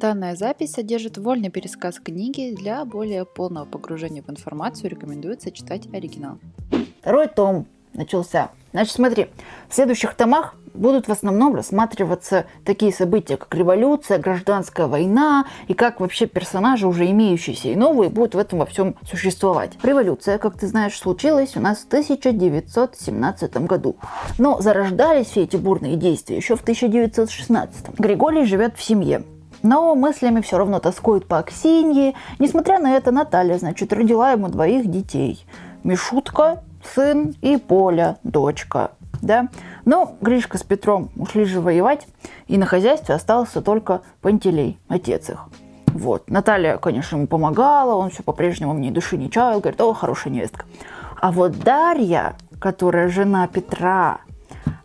Данная запись содержит вольный пересказ книги. Для более полного погружения в информацию рекомендуется читать оригинал. Второй том начался. Значит, смотри, в следующих томах будут в основном рассматриваться такие события, как революция, гражданская война и как вообще персонажи, уже имеющиеся и новые, будут в этом во всем существовать. Революция, как ты знаешь, случилась у нас в 1917 году. Но зарождались все эти бурные действия еще в 1916. Григорий живет в семье. Но мыслями все равно тоскует по Аксинье. Несмотря на это, Наталья, значит, родила ему двоих детей. Мишутка, сын, и Поля, дочка. Да? Но Гришка с Петром ушли же воевать, и на хозяйстве остался только Пантелей, отец их. Вот. Наталья, конечно, ему помогала, он все по-прежнему мне души не чаял, говорит, о, хорошая невестка. А вот Дарья, которая жена Петра,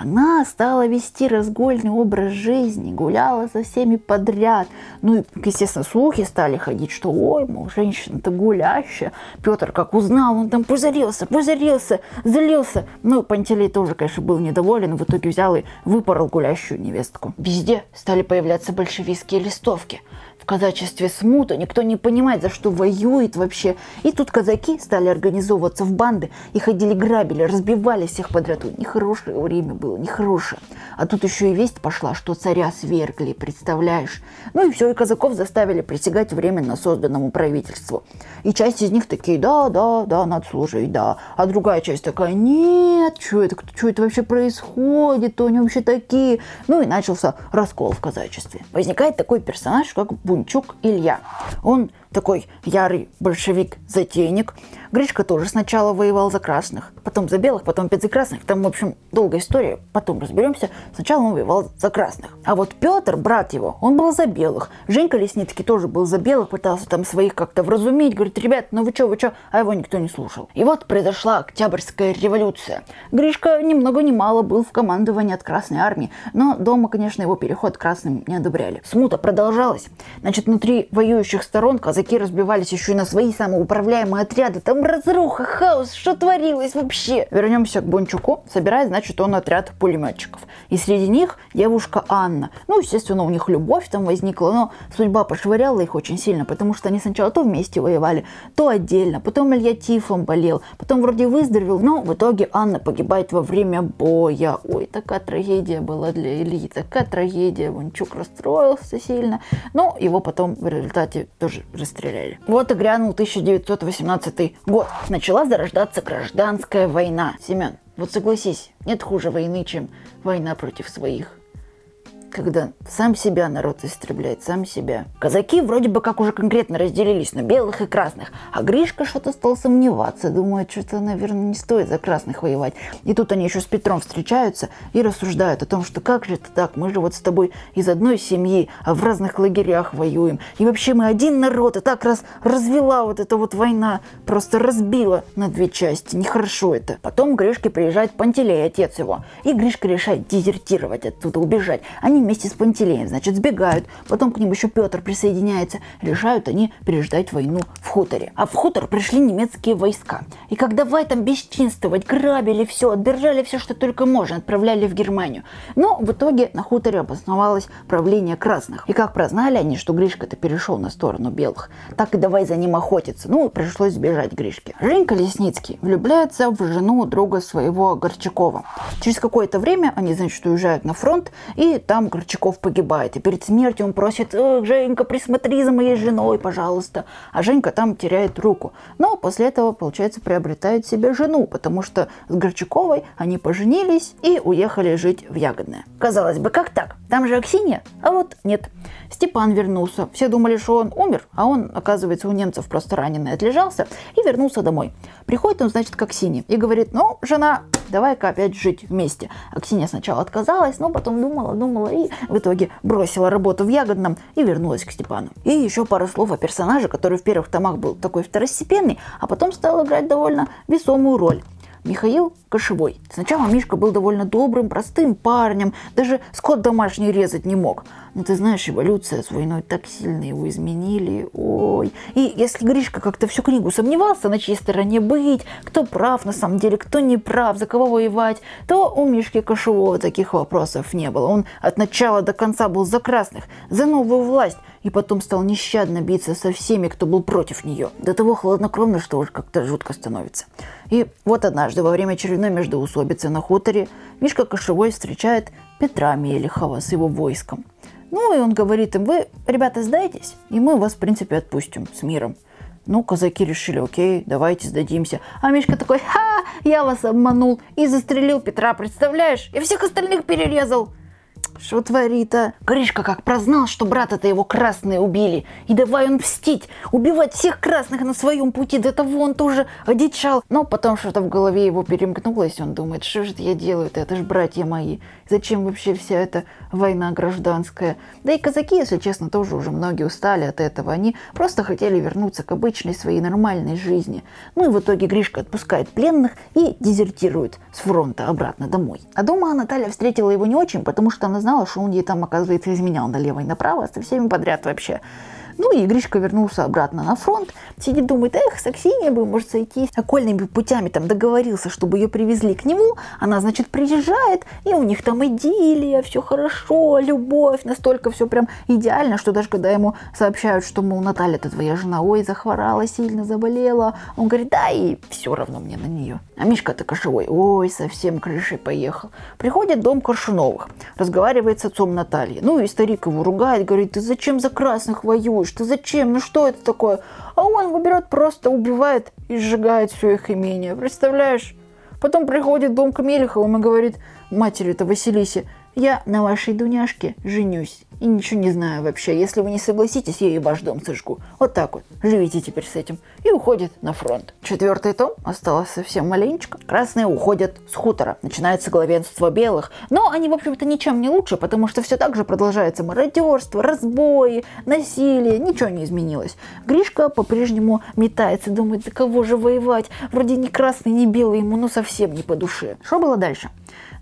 она стала вести разгульный образ жизни, гуляла со всеми подряд. Ну естественно, слухи стали ходить, что ой, мол, женщина-то гулящая. Петр как узнал, он там пузырился, пузырился, злился. Ну, Пантелей тоже, конечно, был недоволен, в итоге взял и выпорол гулящую невестку. Везде стали появляться большевистские листовки – казачестве смута, никто не понимает, за что воюет вообще. И тут казаки стали организовываться в банды и ходили грабили, разбивали всех подряд. Нехорошее время было, нехорошее. А тут еще и весть пошла, что царя свергли, представляешь? Ну и все, и казаков заставили присягать временно созданному правительству. И часть из них такие, да, да, да, надо служить, да. А другая часть такая, нет, что это, что это вообще происходит, то они вообще такие. Ну и начался раскол в казачестве. Возникает такой персонаж, как Бунчук Илья. Он такой ярый большевик-затейник. Гришка тоже сначала воевал за красных, потом за белых, потом опять за красных. Там, в общем, долгая история, потом разберемся. Сначала он воевал за красных. А вот Петр, брат его, он был за белых. Женька Лесницкий тоже был за белых, пытался там своих как-то вразумить. Говорит, ребят, ну вы что, вы что? А его никто не слушал. И вот произошла Октябрьская революция. Гришка ни много ни мало был в командовании от Красной Армии, но дома, конечно, его переход к красным не одобряли. Смута продолжалась. Значит, внутри воюющих сторон казаки казаки разбивались еще и на свои самоуправляемые отряды. Там разруха, хаос, что творилось вообще? Вернемся к Бончуку. Собирает, значит, он отряд пулеметчиков. И среди них девушка Анна. Ну, естественно, у них любовь там возникла, но судьба пошвыряла их очень сильно, потому что они сначала то вместе воевали, то отдельно. Потом Илья тифом болел, потом вроде выздоровел, но в итоге Анна погибает во время боя. Ой, такая трагедия была для Ильи, такая трагедия. Бончук расстроился сильно, но его потом в результате тоже расстреляли. Вот и грянул 1918 год. Начала зарождаться гражданская война. Семен, вот согласись, нет хуже войны, чем война против своих когда сам себя народ истребляет, сам себя. Казаки вроде бы как уже конкретно разделились на белых и красных, а Гришка что-то стал сомневаться, думает, что-то, наверное, не стоит за красных воевать. И тут они еще с Петром встречаются и рассуждают о том, что как же это так, мы же вот с тобой из одной семьи, а в разных лагерях воюем. И вообще мы один народ, и так раз развела вот эта вот война, просто разбила на две части. Нехорошо это. Потом Гришке приезжает Пантелей, отец его, и Гришка решает дезертировать оттуда, убежать. Они вместе с Пантелеем, значит, сбегают. Потом к ним еще Петр присоединяется. Решают они переждать войну в хуторе. А в хутор пришли немецкие войска. И как давай там бесчинствовать, грабили все, отбирали все, что только можно, отправляли в Германию. Но в итоге на хуторе обосновалось правление красных. И как прознали они, что Гришка-то перешел на сторону белых, так и давай за ним охотиться. Ну, пришлось сбежать Гришке. Женька Лесницкий влюбляется в жену друга своего Горчакова. Через какое-то время они, значит, уезжают на фронт, и там Горчаков погибает. И перед смертью он просит, Женька, присмотри за моей женой, пожалуйста. А Женька там теряет руку. Но после этого, получается, приобретает себе жену, потому что с Горчаковой они поженились и уехали жить в Ягодное. Казалось бы, как так? Там же Аксинья, а вот нет. Степан вернулся. Все думали, что он умер, а он, оказывается, у немцев просто раненый отлежался и вернулся домой. Приходит он, значит, к Аксине и говорит, ну, жена, давай-ка опять жить вместе. Аксинья сначала отказалась, но потом думала, думала и в итоге бросила работу в Ягодном и вернулась к Степану. И еще пару слов о персонаже, который в первых томах был такой второстепенный, а потом стал играть довольно весомую роль. Михаил Кошевой. Сначала Мишка был довольно добрым, простым парнем, даже скот домашний резать не мог. Но ты знаешь, эволюция с войной так сильно его изменили. Ой. И если Гришка как-то всю книгу сомневался, на чьей стороне быть, кто прав на самом деле, кто не прав, за кого воевать, то у Мишки Кошевого таких вопросов не было. Он от начала до конца был за красных, за новую власть и потом стал нещадно биться со всеми, кто был против нее. До того хладнокровно, что уж как-то жутко становится. И вот однажды во время очередной междоусобицы на хуторе Мишка Кошевой встречает Петра Мелехова с его войском. Ну и он говорит им, вы, ребята, сдайтесь, и мы вас, в принципе, отпустим с миром. Ну, казаки решили, окей, давайте сдадимся. А Мишка такой, ха, я вас обманул и застрелил Петра, представляешь? И всех остальных перерезал. Что творит-то? Гришка как прознал, что брата-то его красные убили. И давай он мстить, убивать всех красных на своем пути. До того он тоже одичал. Но потом что-то в голове его перемкнулось. Он думает, что же я делаю-то? Это же братья мои. Зачем вообще вся эта война гражданская? Да и казаки, если честно, тоже уже многие устали от этого. Они просто хотели вернуться к обычной своей нормальной жизни. Ну и в итоге Гришка отпускает пленных и дезертирует с фронта обратно домой. А дома Наталья встретила его не очень, потому что она знала, что он ей там, оказывается, изменял налево и направо со всеми подряд вообще. Ну и Гришка вернулся обратно на фронт. Сидит, думает, эх, с Аксиньей бы, может, сойтись. Окольными путями там договорился, чтобы ее привезли к нему. Она, значит, приезжает, и у них там идиллия, все хорошо, любовь. Настолько все прям идеально, что даже когда ему сообщают, что, мол, Наталья, это твоя жена, ой, захворала, сильно заболела. Он говорит, да, и все равно мне на нее. А Мишка-то кошевой, ой, совсем крышей поехал. Приходит дом Коршуновых, разговаривает с отцом Натальи. Ну и старик его ругает, говорит, ты зачем за красных воюешь? Что зачем, ну что это такое? А он выберет, просто убивает и сжигает все их имение. Представляешь? Потом приходит дом к Мелеховым и говорит матери-то Василисе, я на вашей Дуняшке женюсь и ничего не знаю вообще. Если вы не согласитесь, я и ваш дом сожгу. Вот так вот. Живите теперь с этим. И уходит на фронт. Четвертый том. Осталось совсем маленечко. Красные уходят с хутора. Начинается главенство белых. Но они, в общем-то, ничем не лучше, потому что все так же продолжается мародерство, разбои, насилие. Ничего не изменилось. Гришка по-прежнему метается, думает, за кого же воевать. Вроде ни красный, ни белый ему, ну совсем не по душе. Что было дальше?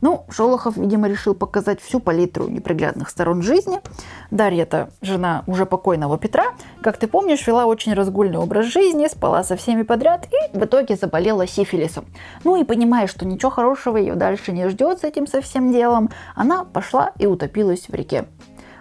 Ну, Шолохов, видимо, решил показать всю палитру неприглядных сторон жизни. Дарья-то, жена уже покойного Петра, как ты помнишь, вела очень разгульный образ жизни, спала со всеми подряд и в итоге заболела сифилисом. Ну и понимая, что ничего хорошего ее дальше не ждет с этим совсем делом, она пошла и утопилась в реке.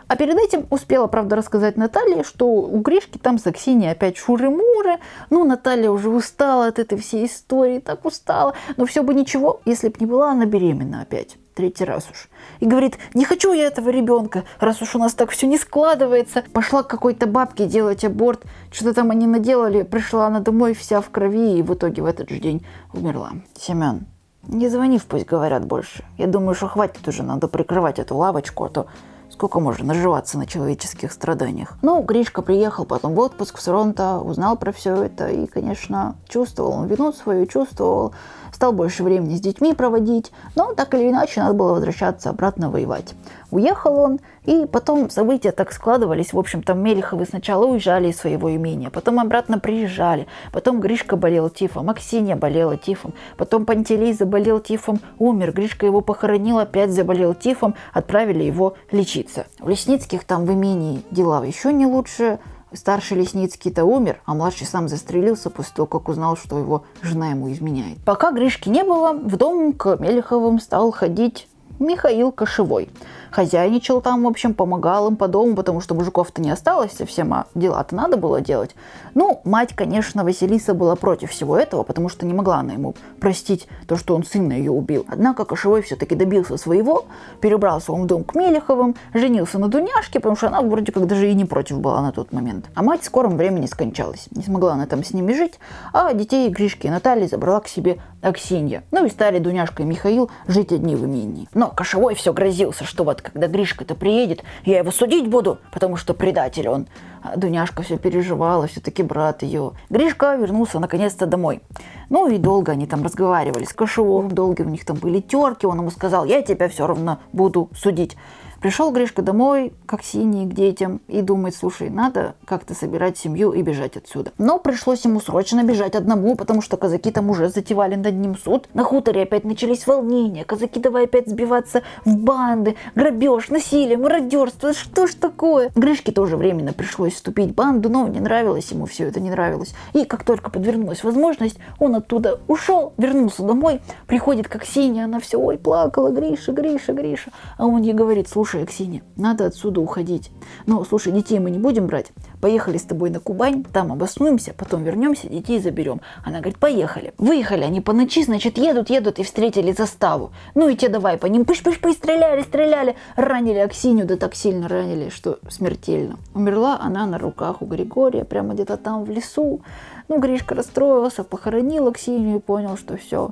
А перед этим успела, правда, рассказать Наталье, что у Гришки там с Аксиньей опять шуры-муры. Ну, Наталья уже устала от этой всей истории, так устала. Но все бы ничего, если бы не была она беременна опять. Третий раз уж. И говорит, не хочу я этого ребенка, раз уж у нас так все не складывается. Пошла к какой-то бабке делать аборт. Что-то там они наделали. Пришла она домой вся в крови и в итоге в этот же день умерла. Семен, не звони пусть говорят больше. Я думаю, что хватит уже, надо прикрывать эту лавочку, а то Сколько можно наживаться на человеческих страданиях? Ну, Гришка приехал потом в отпуск с фронта, узнал про все это и, конечно, чувствовал он вину свою, чувствовал, стал больше времени с детьми проводить, но так или иначе надо было возвращаться обратно воевать. Уехал он, и потом события так складывались. В общем, там Мелиховы сначала уезжали из своего имения, потом обратно приезжали, потом Гришка болел тифом, Аксинья болела тифом, потом Пантелей заболел тифом, умер, Гришка его похоронил, опять заболел тифом, отправили его лечиться. В Лесницких там в имении дела еще не лучше, Старший Лесницкий-то умер, а младший сам застрелился после того, как узнал, что его жена ему изменяет. Пока Гришки не было, в дом к Мелеховым стал ходить Михаил Кошевой хозяйничал там, в общем, помогал им по дому, потому что мужиков-то не осталось совсем, а дела-то надо было делать. Ну, мать, конечно, Василиса была против всего этого, потому что не могла она ему простить то, что он сына ее убил. Однако Кошевой все-таки добился своего, перебрался он в дом к Мелеховым, женился на Дуняшке, потому что она вроде как даже и не против была на тот момент. А мать в скором времени скончалась. Не смогла она там с ними жить, а детей Гришки и Натальи забрала к себе Аксинья. Ну и стали Дуняшка и Михаил жить одни в имении. Но Кошевой все грозился, что вот когда Гришка-то приедет, я его судить буду, потому что предатель он. А Дуняшка все переживала, все-таки брат ее. Гришка вернулся наконец-то домой. Ну и долго они там разговаривали с Кошевым, долго у них там были терки, он ему сказал, я тебя все равно буду судить. Пришел Гришка домой, как синий, к детям, и думает, слушай, надо как-то собирать семью и бежать отсюда. Но пришлось ему срочно бежать одному, потому что казаки там уже затевали над ним суд. На хуторе опять начались волнения, казаки давай опять сбиваться в банды, грабеж, насилие, мародерство, что ж такое? Гришке тоже временно пришлось вступить в банду, но не нравилось ему все это, не нравилось. И как только подвернулась возможность, он оттуда ушел, вернулся домой, приходит как синяя, она все, ой, плакала, Гриша, Гриша, Гриша. А он ей говорит, слушай, слушай, Аксинья, надо отсюда уходить. Но, слушай, детей мы не будем брать. Поехали с тобой на Кубань, там обоснуемся, потом вернемся, детей заберем. Она говорит, поехали. Выехали они по ночи, значит, едут, едут и встретили заставу. Ну и те давай по ним пыш-пыш-пыш, стреляли, стреляли. Ранили Аксинью, да так сильно ранили, что смертельно. Умерла она на руках у Григория, прямо где-то там в лесу. Ну, Гришка расстроился, похоронил Аксинью и понял, что все,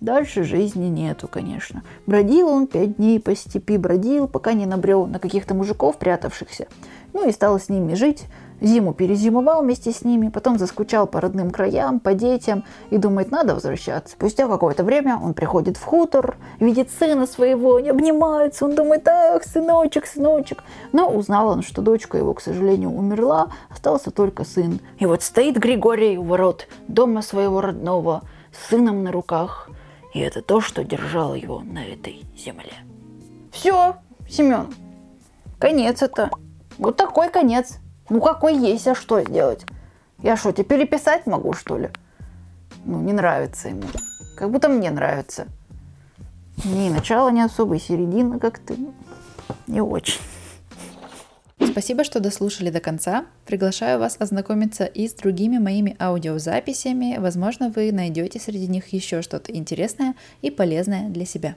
Дальше жизни нету, конечно. Бродил он пять дней по степи, бродил, пока не набрел на каких-то мужиков, прятавшихся. Ну и стал с ними жить. Зиму перезимовал вместе с ними, потом заскучал по родным краям, по детям и думает, надо возвращаться. Спустя какое-то время он приходит в хутор, видит сына своего, они обнимаются, он думает, ах, сыночек, сыночек. Но узнал он, что дочка его, к сожалению, умерла, остался только сын. И вот стоит Григорий у ворот дома своего родного, с сыном на руках – и это то, что держало его на этой земле. Все, Семен, конец это. Вот такой конец. Ну какой есть, а что сделать? Я что, теперь переписать могу, что ли? Ну, не нравится ему. Как будто мне нравится. Ни начало не особо, и середина как-то не очень. Спасибо, что дослушали до конца. Приглашаю вас ознакомиться и с другими моими аудиозаписями. Возможно, вы найдете среди них еще что-то интересное и полезное для себя.